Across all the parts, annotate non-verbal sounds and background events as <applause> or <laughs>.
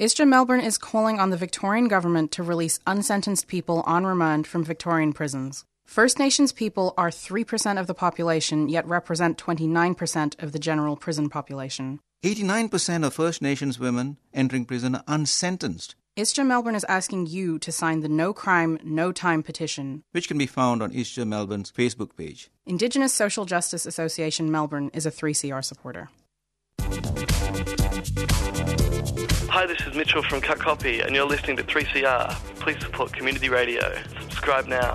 ISJA Melbourne is calling on the Victorian Government to release unsentenced people on remand from Victorian prisons. First Nations people are 3% of the population, yet represent 29% of the general prison population. 89% of First Nations women entering prison are unsentenced, ISJA Melbourne is asking you to sign the No Crime, No Time petition. which can be found on ISJA Melbourne's Facebook page. Indigenous Social Justice Association Melbourne is a 3CR supporter. Hi, this is Mitchell from Cut Copy, and you're listening to 3CR. Please support community radio. Subscribe now.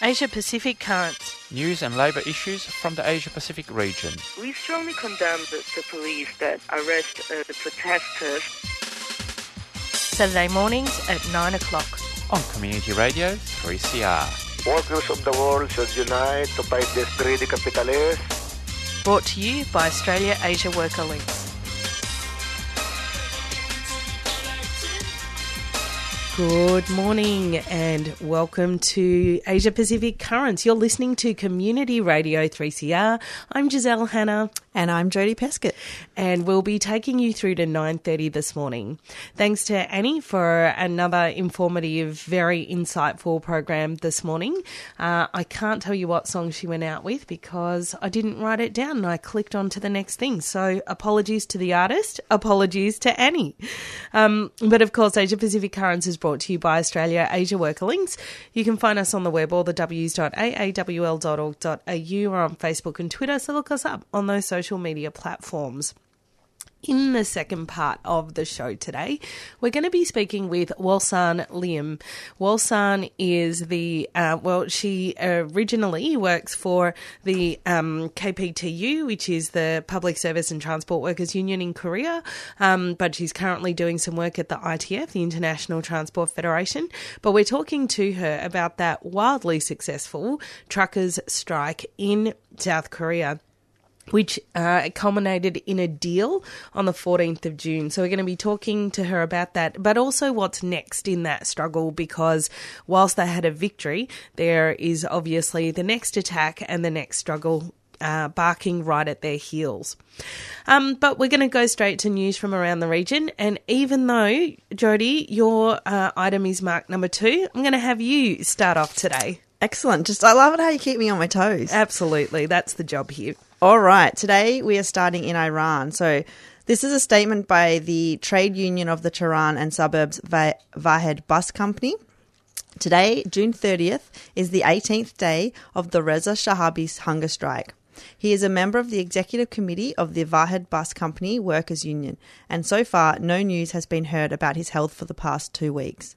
Asia Pacific Currents. News and labour issues from the Asia Pacific region. We strongly condemn the, the police that arrest uh, the protesters. Saturday mornings at 9 o'clock. On Community Radio 3CR. Workers of the world should unite to fight this greedy capitalists. Brought to you by Australia Asia Worker Links. Good morning and welcome to Asia Pacific Currents. You're listening to Community Radio 3CR. I'm Giselle Hanna And I'm Jodie Peskett. and we'll be taking you through to 9.30 this morning. Thanks to Annie for another informative, very insightful program this morning. Uh, I can't tell you what song she went out with because I didn't write it down and I clicked on to the next thing. So apologies to the artist, apologies to Annie. Um, but of course, Asia Pacific Currents is brought to you by Australia Asia Worker Links. You can find us on the web, all the w's.aawl.org.au or on Facebook and Twitter. So look us up on those social media platforms. In the second part of the show today, we're going to be speaking with Wolsan Lim. Wolsan is the, uh, well, she originally works for the um, KPTU, which is the Public Service and Transport Workers Union in Korea, um, but she's currently doing some work at the ITF, the International Transport Federation. But we're talking to her about that wildly successful truckers' strike in South Korea which uh, culminated in a deal on the 14th of June. So we're going to be talking to her about that, but also what's next in that struggle because whilst they had a victory, there is obviously the next attack and the next struggle. Uh, barking right at their heels. Um, but we're going to go straight to news from around the region. And even though, Jody, your uh, item is marked number two, I'm going to have you start off today. Excellent. Just I love it how you keep me on my toes. Absolutely. That's the job here. All right. Today we are starting in Iran. So this is a statement by the Trade Union of the Tehran and Suburbs Vahed Bus Company. Today, June 30th, is the 18th day of the Reza Shahabi's hunger strike. He is a member of the executive committee of the Vahed Bus Company Workers Union, and so far no news has been heard about his health for the past two weeks.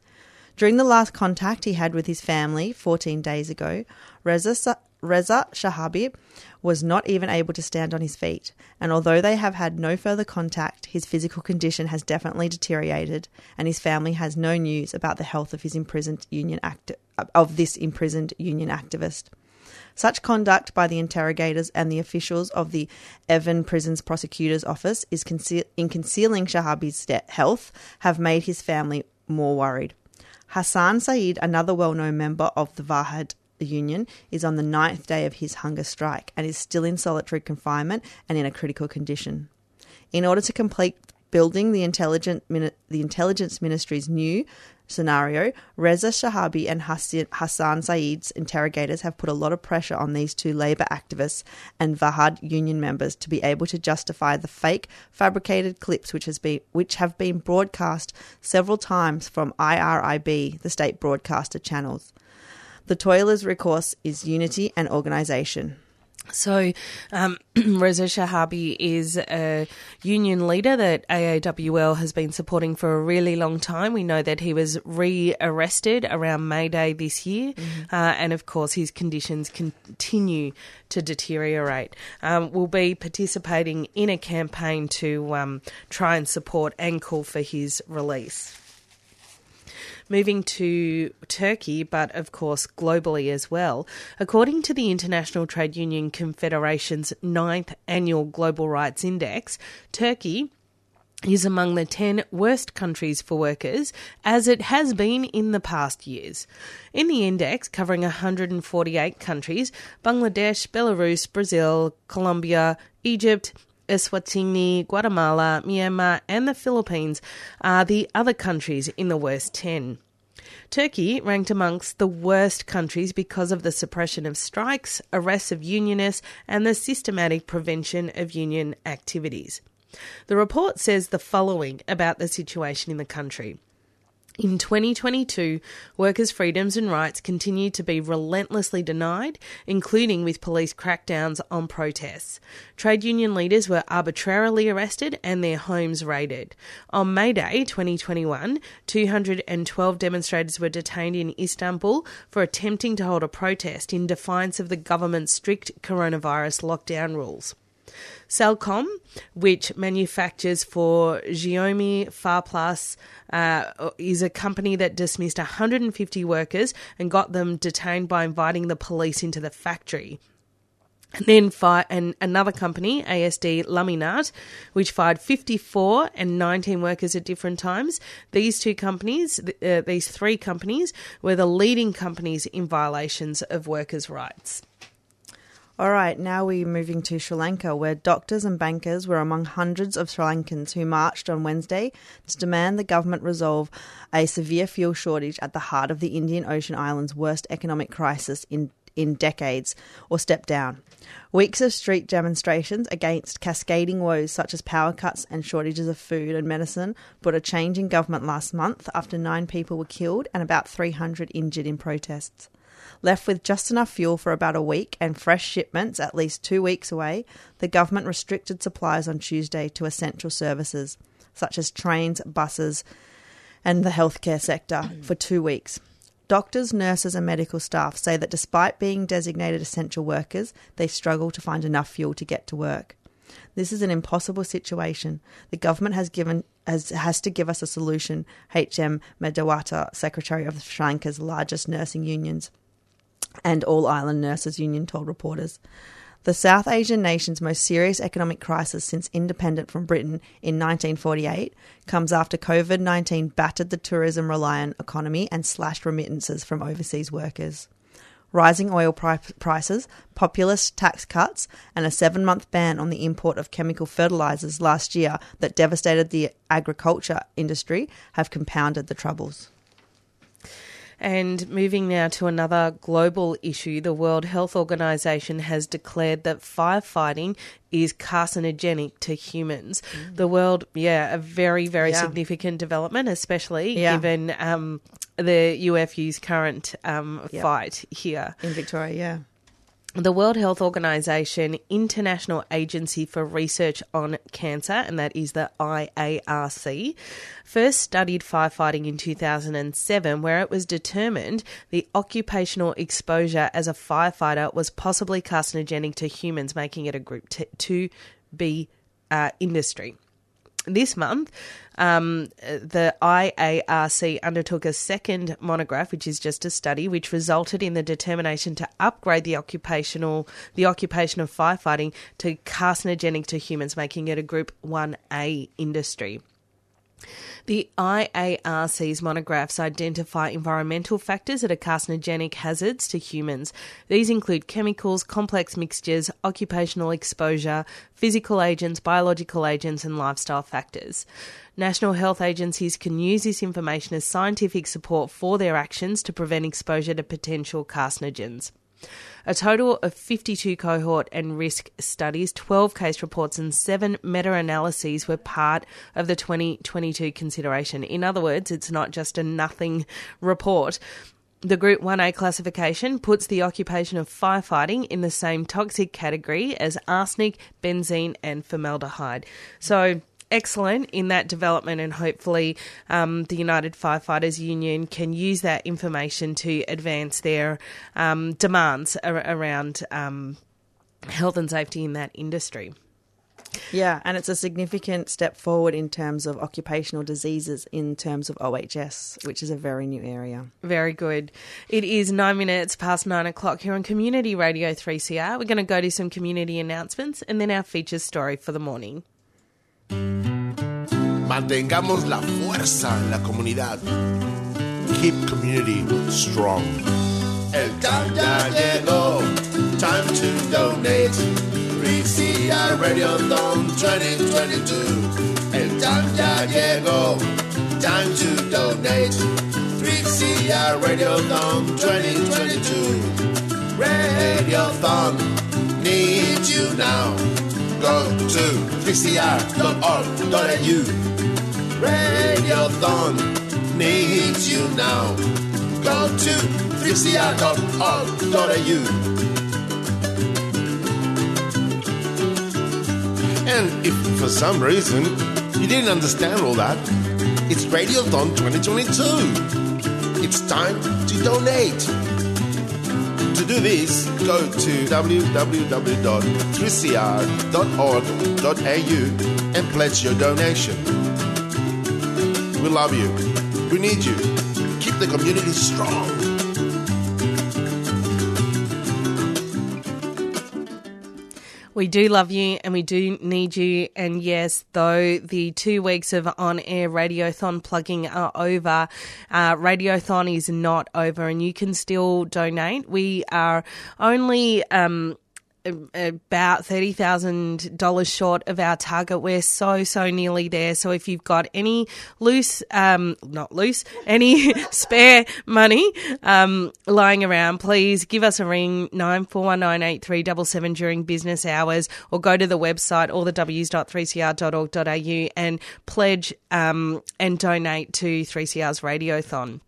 During the last contact he had with his family 14 days ago, Reza, Reza Shahabi was not even able to stand on his feet, and although they have had no further contact, his physical condition has definitely deteriorated, and his family has no news about the health of his imprisoned union act- of this imprisoned union activist. Such conduct by the interrogators and the officials of the Evin Prison's Prosecutor's Office is in concealing Shahabi's health have made his family more worried. Hassan Saeed, another well known member of the Vahed The union, is on the ninth day of his hunger strike and is still in solitary confinement and in a critical condition. In order to complete building the, intelligent, the intelligence ministry's new scenario, Reza Shahabi and Hassan Saeed's interrogators have put a lot of pressure on these two Labour activists and Vahed union members to be able to justify the fake, fabricated clips which has been which have been broadcast several times from IRIB, the state broadcaster channels. The toilers' recourse is unity and organisation. So, um, <clears throat> Reza Shahabi is a union leader that AAWL has been supporting for a really long time. We know that he was re arrested around May Day this year, uh, and of course, his conditions continue to deteriorate. Um, we'll be participating in a campaign to um, try and support and call for his release moving to Turkey, but of course globally as well. According to the International Trade Union Confederation's ninth annual Global Rights Index, Turkey is among the 10 worst countries for workers, as it has been in the past years. In the index, covering 148 countries, Bangladesh, Belarus, Brazil, Colombia, Egypt, Eswatini, Guatemala, Myanmar, and the Philippines are the other countries in the worst 10. Turkey ranked amongst the worst countries because of the suppression of strikes, arrests of unionists, and the systematic prevention of union activities. The report says the following about the situation in the country. In 2022, workers' freedoms and rights continue to be relentlessly denied, including with police crackdowns on protests. Trade union leaders were arbitrarily arrested and their homes raided. On May Day 2021, 212 demonstrators were detained in Istanbul for attempting to hold a protest in defiance of the government's strict coronavirus lockdown rules. Salcomp, which manufactures for Xiaomi, Farplus, uh, is a company that dismissed 150 workers and got them detained by inviting the police into the factory. And then fi- and another company, ASD Laminat, which fired 54 and 19 workers at different times. These two companies, uh, these three companies, were the leading companies in violations of workers' rights. All right, now we're moving to Sri Lanka, where doctors and bankers were among hundreds of Sri Lankans who marched on Wednesday to demand the government resolve a severe fuel shortage at the heart of the Indian Ocean Island's worst economic crisis in, in decades, or step down. Weeks of street demonstrations against cascading woes such as power cuts and shortages of food and medicine brought a change in government last month after nine people were killed and about 300 injured in protests. Left with just enough fuel for about a week and fresh shipments at least two weeks away, the government restricted supplies on Tuesday to essential services, such as trains, buses, and the healthcare sector, for two weeks. Doctors, nurses, and medical staff say that despite being designated essential workers, they struggle to find enough fuel to get to work. This is an impossible situation. The government has given has, has to give us a solution, HM Medawata, secretary of Sri Lanka's largest nursing unions and All Island Nurses Union told reporters. The South Asian nation's most serious economic crisis since independence from Britain in 1948 comes after COVID 19 battered the tourism reliant economy and slashed remittances from overseas workers. Rising oil pri- prices, populist tax cuts, and a seven month ban on the import of chemical fertilizers last year that devastated the agriculture industry have compounded the troubles. And moving now to another global issue, the World Health Organization has declared that firefighting is carcinogenic to humans. Mm. The world, yeah, a very, very yeah. significant development, especially yeah. given um, the UFU's current um, yep. fight here in Victoria, yeah. The World Health Organization International Agency for Research on Cancer, and that is the IARC, first studied firefighting in 2007, where it was determined the occupational exposure as a firefighter was possibly carcinogenic to humans, making it a Group 2B uh, industry. This month, um, the IARC undertook a second monograph, which is just a study, which resulted in the determination to upgrade the occupational the occupation of firefighting to carcinogenic to humans, making it a Group One A industry. The IARC's monographs identify environmental factors that are carcinogenic hazards to humans. These include chemicals, complex mixtures, occupational exposure, physical agents, biological agents, and lifestyle factors. National health agencies can use this information as scientific support for their actions to prevent exposure to potential carcinogens. A total of 52 cohort and risk studies, 12 case reports, and seven meta analyses were part of the 2022 consideration. In other words, it's not just a nothing report. The Group 1A classification puts the occupation of firefighting in the same toxic category as arsenic, benzene, and formaldehyde. So, excellent in that development, and hopefully, um, the United Firefighters Union can use that information to advance their um, demands ar- around um, health and safety in that industry. Yeah, and it's a significant step forward in terms of occupational diseases in terms of OHS, which is a very new area. Very good. It is nine minutes past nine o'clock here on Community Radio 3CR. We're going to go to some community announcements and then our feature story for the morning. Mantengamos la fuerza en la comunidad. Keep community strong. El time ya llegó. Time to donate. 3CR Radiothon 2022. El time ya llegó. Time to donate. 3CR Radiothon 2022. Radiothon needs you now. Go to 3cr.org.au. Radiothon needs you now. Go to 3cr.org.au. And if for some reason you didn't understand all that, it's Radiothon 2022. It's time to donate. To do this, go to www.3cr.org.au and pledge your donation. We love you. We need you. Keep the community strong. We do love you and we do need you. And yes, though the two weeks of on air Radiothon plugging are over, uh, Radiothon is not over and you can still donate. We are only, um, about $30,000 short of our target. We're so, so nearly there. So if you've got any loose, um, not loose, <laughs> any <laughs> spare money, um, lying around, please give us a ring, 94198377 during business hours or go to the website, or the w's.3cr.org.au and pledge, um, and donate to 3CR's Radiothon.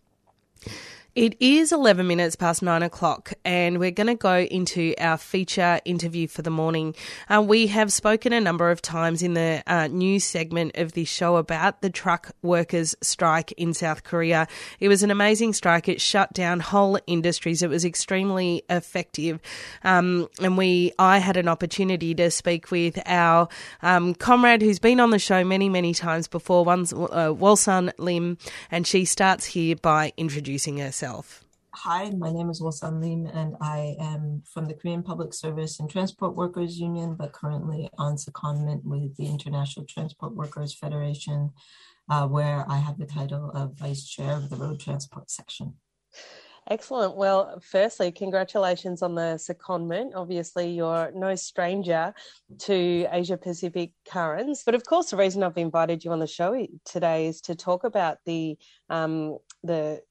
It is 11 minutes past nine o'clock, and we're going to go into our feature interview for the morning. Uh, we have spoken a number of times in the uh, news segment of this show about the truck workers' strike in South Korea. It was an amazing strike. It shut down whole industries. It was extremely effective. Um, and we, I had an opportunity to speak with our um, comrade who's been on the show many, many times before, one's uh, Wolsan Lim, and she starts here by introducing herself. Hi, my name is Wolsan Lim, and I am from the Korean Public Service and Transport Workers Union, but currently on secondment with the International Transport Workers Federation, uh, where I have the title of Vice Chair of the Road Transport Section. Excellent. Well, firstly, congratulations on the secondment. Obviously, you're no stranger to Asia Pacific currents. But of course, the reason I've invited you on the show today is to talk about the um, the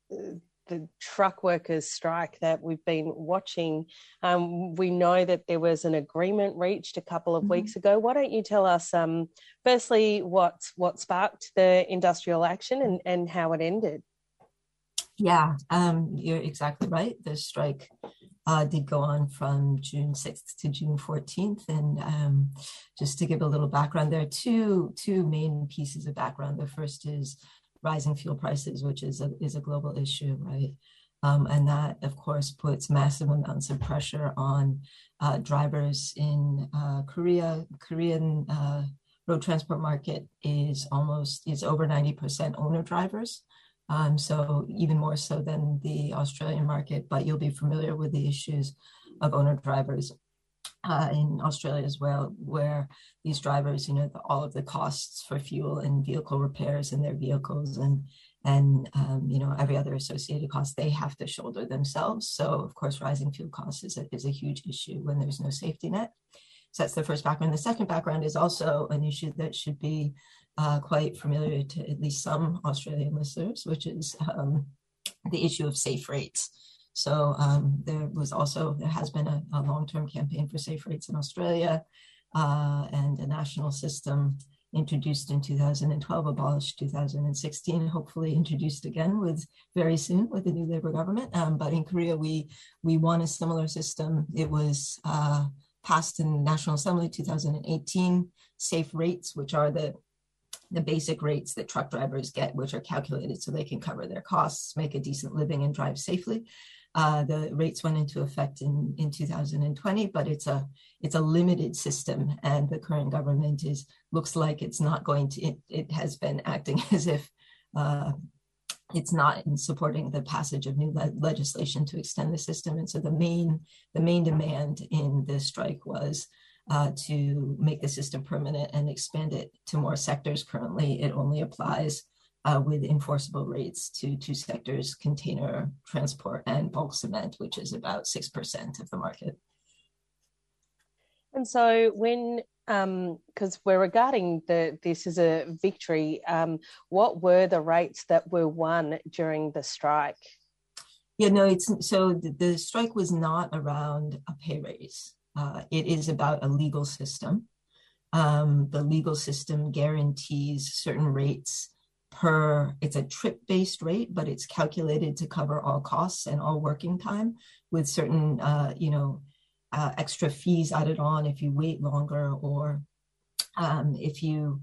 the truck workers strike that we've been watching. Um, we know that there was an agreement reached a couple of mm-hmm. weeks ago. Why don't you tell us, um, firstly, what what sparked the industrial action and, and how it ended? Yeah, um, you're exactly right. The strike uh, did go on from June 6th to June 14th. And um, just to give a little background, there are two two main pieces of background. The first is rising fuel prices, which is a, is a global issue, right? Um, and that, of course, puts massive amounts of pressure on uh, drivers in uh, Korea. Korean uh, road transport market is almost is over ninety percent owner drivers, um, so even more so than the Australian market. But you'll be familiar with the issues of owner drivers uh, in Australia as well, where these drivers, you know, the, all of the costs for fuel and vehicle repairs in their vehicles and and um, you know every other associated cost they have to shoulder themselves. So of course, rising fuel costs is a, is a huge issue when there's no safety net. So that's the first background. The second background is also an issue that should be uh, quite familiar to at least some Australian listeners, which is um, the issue of safe rates. So um, there was also there has been a, a long-term campaign for safe rates in Australia, uh, and a national system introduced in 2012, abolished 2016, hopefully introduced again with very soon with the new Labour government. Um, but in Korea, we we want a similar system. It was uh, passed in the National Assembly 2018. Safe rates, which are the the basic rates that truck drivers get, which are calculated so they can cover their costs, make a decent living, and drive safely. Uh, the rates went into effect in, in 2020, but it's a it's a limited system, and the current government is looks like it's not going to. It, it has been acting <laughs> as if uh, it's not in supporting the passage of new le- legislation to extend the system. And so the main the main demand in this strike was uh, to make the system permanent and expand it to more sectors. Currently, it only applies uh, with enforceable rates to two sectors container transport and bulk cement, which is about 6% of the market. And so, when because um, we're regarding the this as a victory, um, what were the rates that were won during the strike? Yeah, no, it's so the, the strike was not around a pay raise. Uh, it is about a legal system. Um, the legal system guarantees certain rates per, it's a trip based rate, but it's calculated to cover all costs and all working time with certain, uh, you know, uh, extra fees added on if you wait longer or um, if you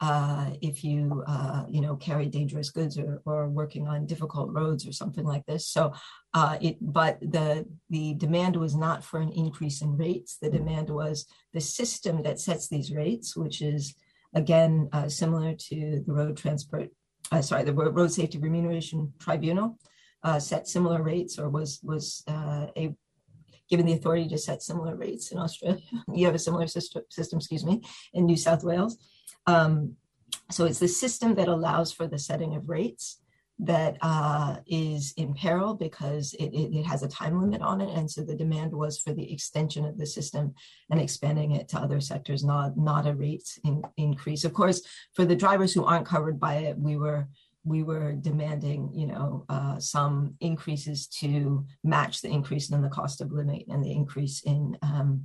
uh, if you uh, you know carry dangerous goods or, or working on difficult roads or something like this. So uh, it but the the demand was not for an increase in rates. The demand was the system that sets these rates, which is again uh, similar to the road transport. Uh, sorry, the road safety remuneration tribunal uh, set similar rates or was was a given the authority to set similar rates in Australia. <laughs> you have a similar system, system, excuse me, in New South Wales. Um, so it's the system that allows for the setting of rates that uh, is in peril because it, it, it, has a time limit on it. And so the demand was for the extension of the system and expanding it to other sectors, not, not a rate in, increase. Of course, for the drivers who aren't covered by it, we were we were demanding, you know, uh, some increases to match the increase in the cost of living and the increase in um,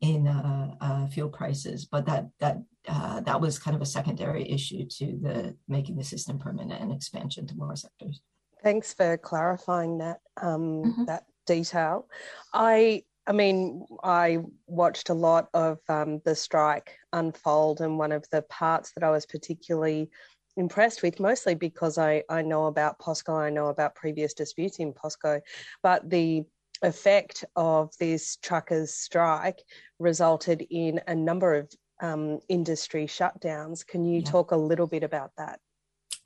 in uh, uh, fuel prices, but that that uh, that was kind of a secondary issue to the making the system permanent and expansion to more sectors. Thanks for clarifying that um, mm-hmm. that detail. I I mean, I watched a lot of um, the strike unfold, and one of the parts that I was particularly impressed with, mostly because I, I know about POSCO, I know about previous disputes in POSCO, but the effect of this truckers' strike resulted in a number of um, industry shutdowns. Can you yeah. talk a little bit about that?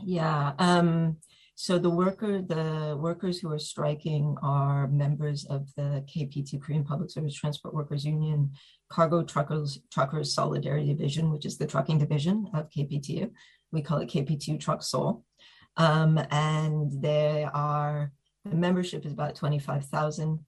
Yeah. Um, so the worker, the workers who are striking are members of the KPT Korean Public Service Transport Workers Union Cargo Truckers Truckers Solidarity Division, which is the trucking division of KPTU. We call it KPTU TruckSol. Um, and there are the membership is about 25,000.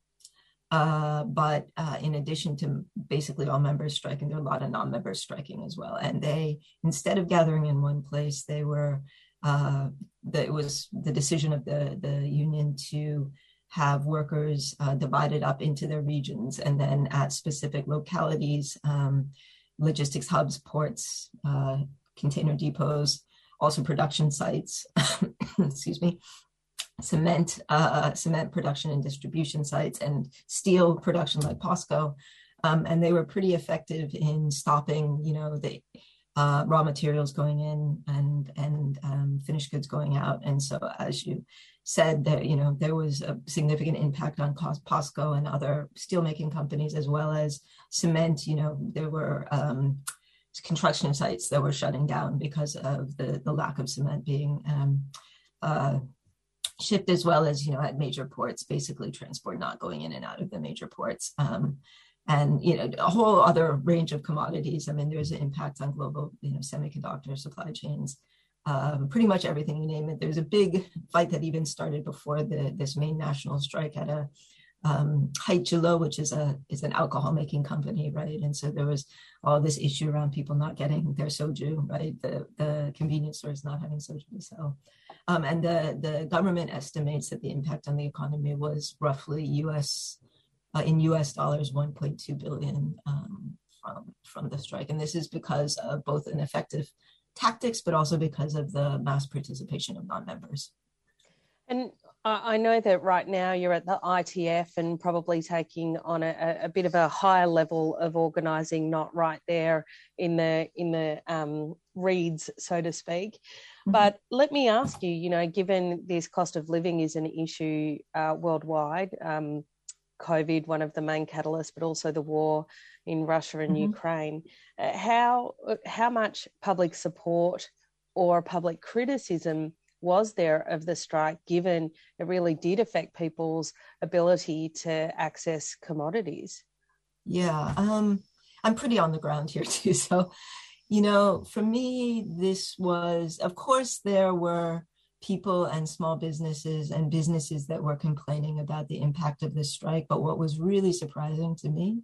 Uh, but uh, in addition to basically all members striking, there are a lot of non-members striking as well. And they, instead of gathering in one place, they were, uh, the, it was the decision of the, the union to have workers uh, divided up into their regions and then at specific localities, um, logistics hubs, ports, uh, container depots, also production sites, <coughs> excuse me, cement uh, cement production and distribution sites and steel production like POSCO. Um, and they were pretty effective in stopping, you know, the uh, raw materials going in and and um, finished goods going out. And so, as you said, that you know there was a significant impact on POSCO and other steelmaking companies as well as cement. You know, there were um, construction sites that were shutting down because of the the lack of cement being um, uh, shipped as well as you know at major ports basically transport not going in and out of the major ports. Um, and you know a whole other range of commodities. I mean there's an impact on global you know semiconductor supply chains. Um, pretty much everything you name it. There's a big fight that even started before the this main national strike at a um, Hite Jinro, which is a is an alcohol making company, right? And so there was all this issue around people not getting their soju, right? The the convenience stores not having soju sell. Um, and the, the government estimates that the impact on the economy was roughly US, uh, in US dollars, 1.2 billion um, from, from the strike. And this is because of both ineffective tactics, but also because of the mass participation of non-members. And I know that right now you're at the ITF and probably taking on a, a bit of a higher level of organising, not right there in the in the um, reads, so to speak. Mm-hmm. But let me ask you, you know, given this cost of living is an issue uh, worldwide, um, COVID, one of the main catalysts, but also the war in Russia and mm-hmm. Ukraine, uh, how how much public support or public criticism was there of the strike, given it really did affect people's ability to access commodities? Yeah, um, I'm pretty on the ground here <laughs> too. So, you know, for me, this was, of course, there were people and small businesses and businesses that were complaining about the impact of this strike. But what was really surprising to me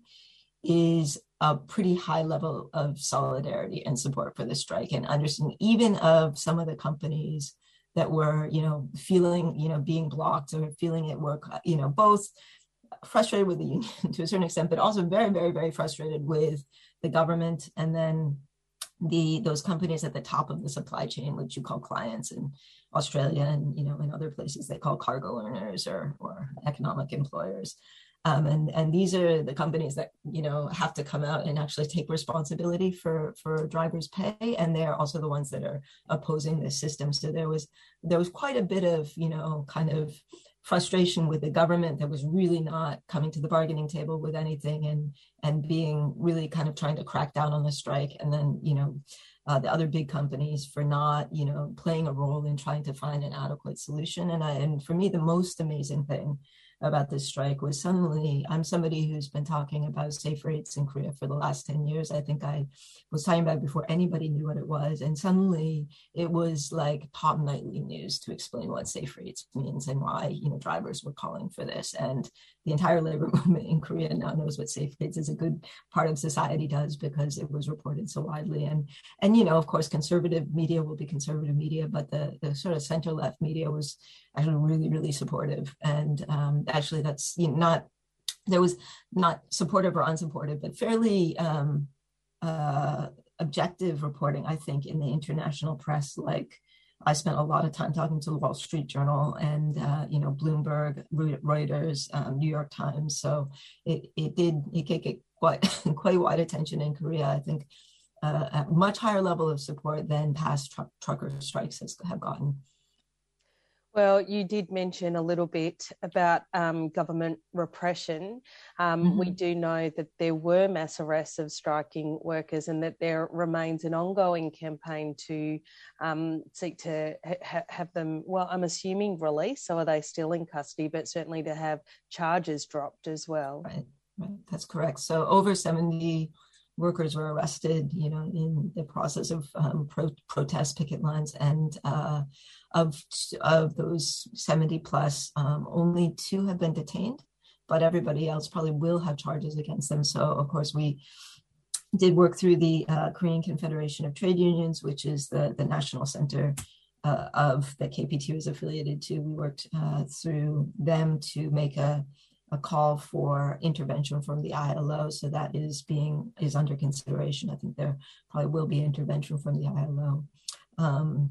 is a pretty high level of solidarity and support for the strike and understanding even of some of the companies that were, you know, feeling, you know, being blocked or feeling at work, uh, you know, both frustrated with the union <laughs> to a certain extent, but also very, very, very frustrated with the government and then the those companies at the top of the supply chain, which you call clients in Australia and you know in other places they call cargo earners or or economic employers. Um, and and these are the companies that you know have to come out and actually take responsibility for for drivers' pay, and they're also the ones that are opposing this system. So there was there was quite a bit of you know kind of frustration with the government that was really not coming to the bargaining table with anything and and being really kind of trying to crack down on the strike, and then you know. Uh, the other big companies for not, you know, playing a role in trying to find an adequate solution. And I, and for me, the most amazing thing about this strike was suddenly I'm somebody who's been talking about safe rates in Korea for the last 10 years. I think I was talking about before anybody knew what it was. And suddenly it was like top nightly news to explain what safe rates means and why, you know, drivers were calling for this. And the entire labor <laughs> movement in Korea now knows what safe rates is a good part of society does because it was reported so widely. And and you know, of course, conservative media will be conservative media, but the the sort of center left media was actually really, really supportive. And um, actually, that's you know, not there was not supportive or unsupportive, but fairly um, uh, objective reporting. I think in the international press, like I spent a lot of time talking to the Wall Street Journal and uh, you know Bloomberg, Reuters, um, New York Times. So it it did it did get quite <laughs> quite wide attention in Korea. I think uh, a much higher level of support than past tr- trucker strikes has, have gotten. Well, you did mention a little bit about um, government repression. Um, mm-hmm. We do know that there were mass arrests of striking workers and that there remains an ongoing campaign to um, seek to ha- have them, well, I'm assuming released. So are they still in custody, but certainly to have charges dropped as well? Right, right. That's correct. So over 70 workers were arrested, you know, in the process of um, pro- protest picket lines, and uh, of of those seventy plus, um, only two have been detained, but everybody else probably will have charges against them. So, of course, we did work through the uh, Korean Confederation of Trade Unions, which is the the national center uh, of that KPT was affiliated to. We worked uh, through them to make a a call for intervention from the ILO. So that is being is under consideration. I think there probably will be intervention from the ILO. Um,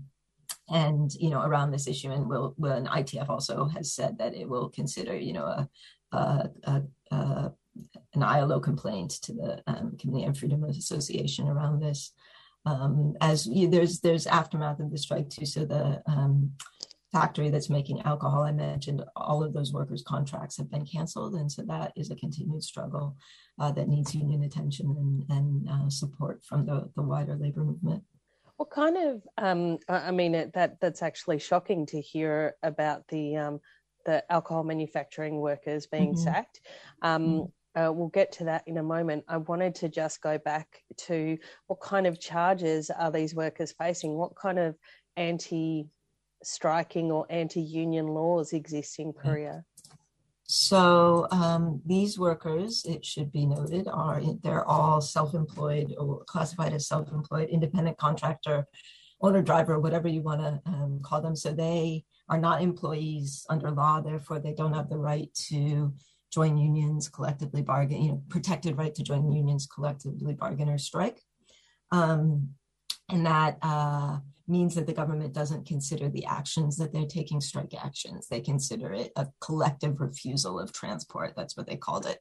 and you know around this issue and will, will and ITF also has said that it will consider you know a, a, a, a an ILO complaint to the um, Committee on Freedom of Association around this. Um, as you, there's there's aftermath of the strike too, so the um, factory that's making alcohol I mentioned, all of those workers' contracts have been canceled. And so that is a continued struggle uh, that needs union attention and, and uh, support from the, the wider labor movement. What kind of, um, I mean, it, that that's actually shocking to hear about the, um, the alcohol manufacturing workers being mm-hmm. sacked. Um, mm-hmm. Uh, we'll get to that in a moment. I wanted to just go back to what kind of charges are these workers facing? What kind of anti striking or anti-union laws exist in Korea? So um, these workers, it should be noted, are they're all self-employed or classified as self-employed, independent contractor, owner driver, whatever you want to um, call them. So they are not employees under law, therefore they don't have the right to join unions, collectively bargain, you know, protected right to join unions, collectively bargain or strike. Um, and that uh, means that the government doesn't consider the actions that they're taking strike actions. They consider it a collective refusal of transport. That's what they called it.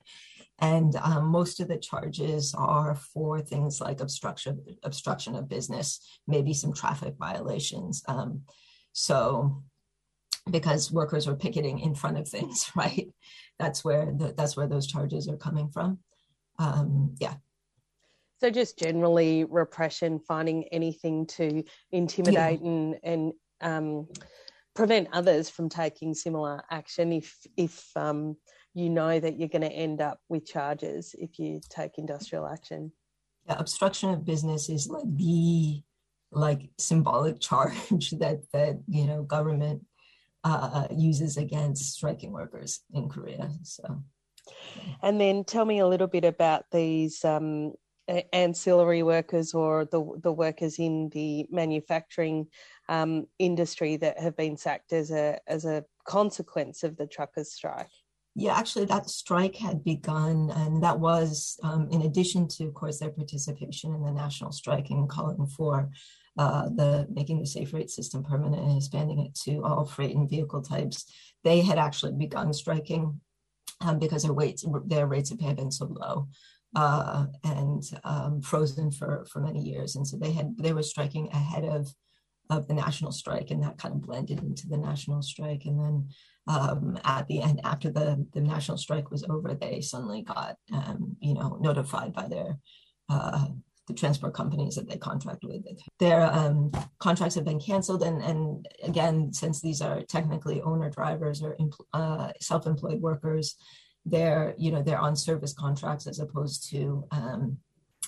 And um, most of the charges are for things like obstruction, obstruction of business, maybe some traffic violations. Um, so, because workers were picketing in front of things, <laughs> right? That's where the, that's where those charges are coming from. Um, yeah. So just generally repression, finding anything to intimidate yeah. and and um, prevent others from taking similar action if if um, you know that you're going to end up with charges if you take industrial action. Yeah, obstruction of business is like the like symbolic <laughs> charge that that you know government uh, uses against striking workers in Korea. So, and then tell me a little bit about these um, ancillary workers or the the workers in the manufacturing um, industry that have been sacked as a as a consequence of the truckers' strike. Yeah, actually, that strike had begun, and that was um, in addition to, of course, their participation in the national strike and calling for uh, the making the safe rate system permanent and expanding it to all freight and vehicle types. They had actually begun striking um, because their rates their rates of pay had been so low uh, and um, frozen for for many years, and so they had they were striking ahead of of the national strike, and that kind of blended into the national strike. And then um, at the end, after the the national strike was over, they suddenly got um, you know notified by their uh, the transport companies that they contract with. Their um, contracts have been canceled, and and again, since these are technically owner drivers or uh, self-employed workers, they're you know they're on service contracts as opposed to um,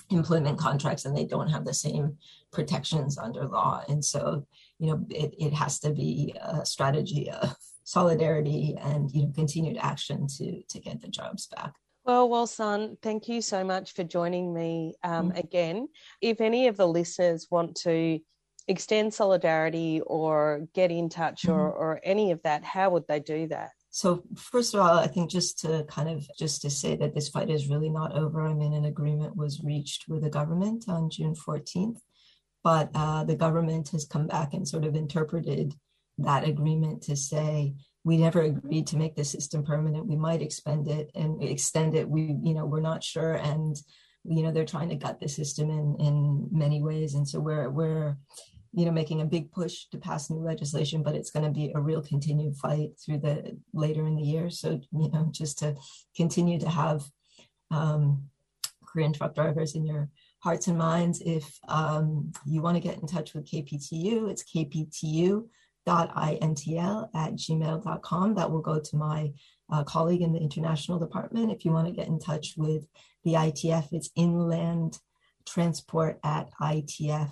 employment contracts and they don't have the same protections under law and so you know it, it has to be a strategy of solidarity and you know continued action to to get the jobs back well, Wolsan, thank you so much for joining me um, mm-hmm. again. If any of the listeners want to extend solidarity or get in touch mm-hmm. or, or any of that, how would they do that? So first of all, I think just to kind of just to say that this fight is really not over. I mean, an agreement was reached with the government on June 14th, but uh, the government has come back and sort of interpreted that agreement to say we never agreed to make the system permanent. We might expend it and extend it. We, you know, we're not sure, and you know, they're trying to gut the system in in many ways, and so we're we're you know, making a big push to pass new legislation, but it's going to be a real continued fight through the later in the year. So, you know, just to continue to have um, Korean truck drivers in your hearts and minds. If um, you want to get in touch with KPTU, it's kptu.intl at gmail.com. That will go to my uh, colleague in the international department. If you want to get in touch with the ITF, it's inland transport at ITF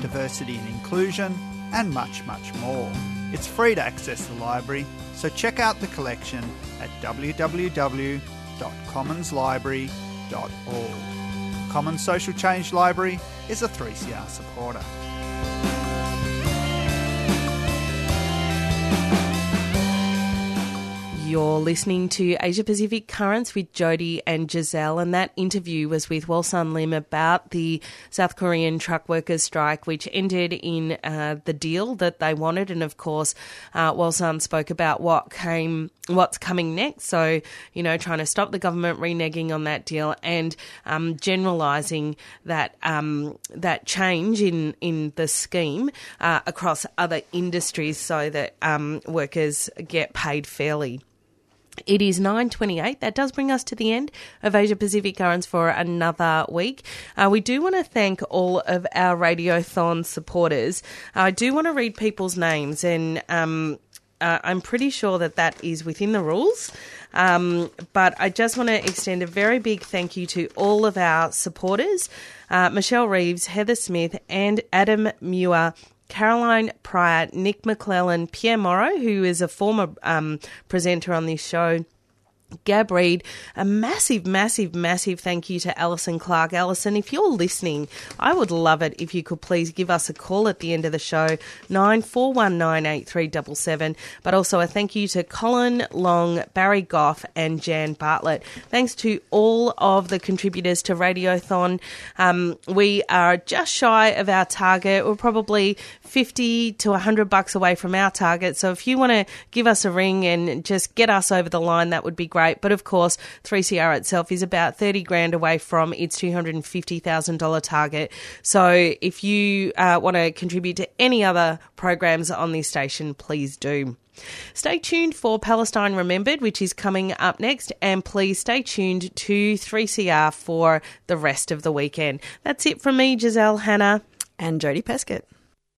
diversity and inclusion, and much, much more. It's free to access the library, so check out the collection at www.commonslibrary.org. Commons Social Change Library is a 3CR supporter. You're listening to Asia Pacific Currents with Jody and Giselle, and that interview was with Wolsan Lim about the South Korean truck workers' strike, which ended in uh, the deal that they wanted. And of course, uh, Wolsan spoke about what came, what's coming next. So, you know, trying to stop the government reneging on that deal and um, generalising that um, that change in in the scheme uh, across other industries, so that um, workers get paid fairly. It is 9.28. That does bring us to the end of Asia Pacific Currents for another week. Uh, we do want to thank all of our Radiothon supporters. Uh, I do want to read people's names and um, uh, I'm pretty sure that that is within the rules. Um, but I just want to extend a very big thank you to all of our supporters uh, Michelle Reeves, Heather Smith, and Adam Muir Caroline Pryor, Nick McClellan, Pierre Morrow, who is a former um, presenter on this show, Gab Reed, a massive, massive, massive thank you to Alison Clark. Alison, if you're listening, I would love it if you could please give us a call at the end of the show, nine four one nine eight three double seven. But also a thank you to Colin Long, Barry Goff, and Jan Bartlett. Thanks to all of the contributors to Radiothon. Um, we are just shy of our target. We're probably 50 to 100 bucks away from our target. So if you want to give us a ring and just get us over the line, that would be great. But of course, 3CR itself is about 30 grand away from its $250,000 target. So if you uh, want to contribute to any other programs on this station, please do. Stay tuned for Palestine Remembered, which is coming up next, and please stay tuned to 3CR for the rest of the weekend. That's it from me, Giselle Hannah. And Jodie Pescott.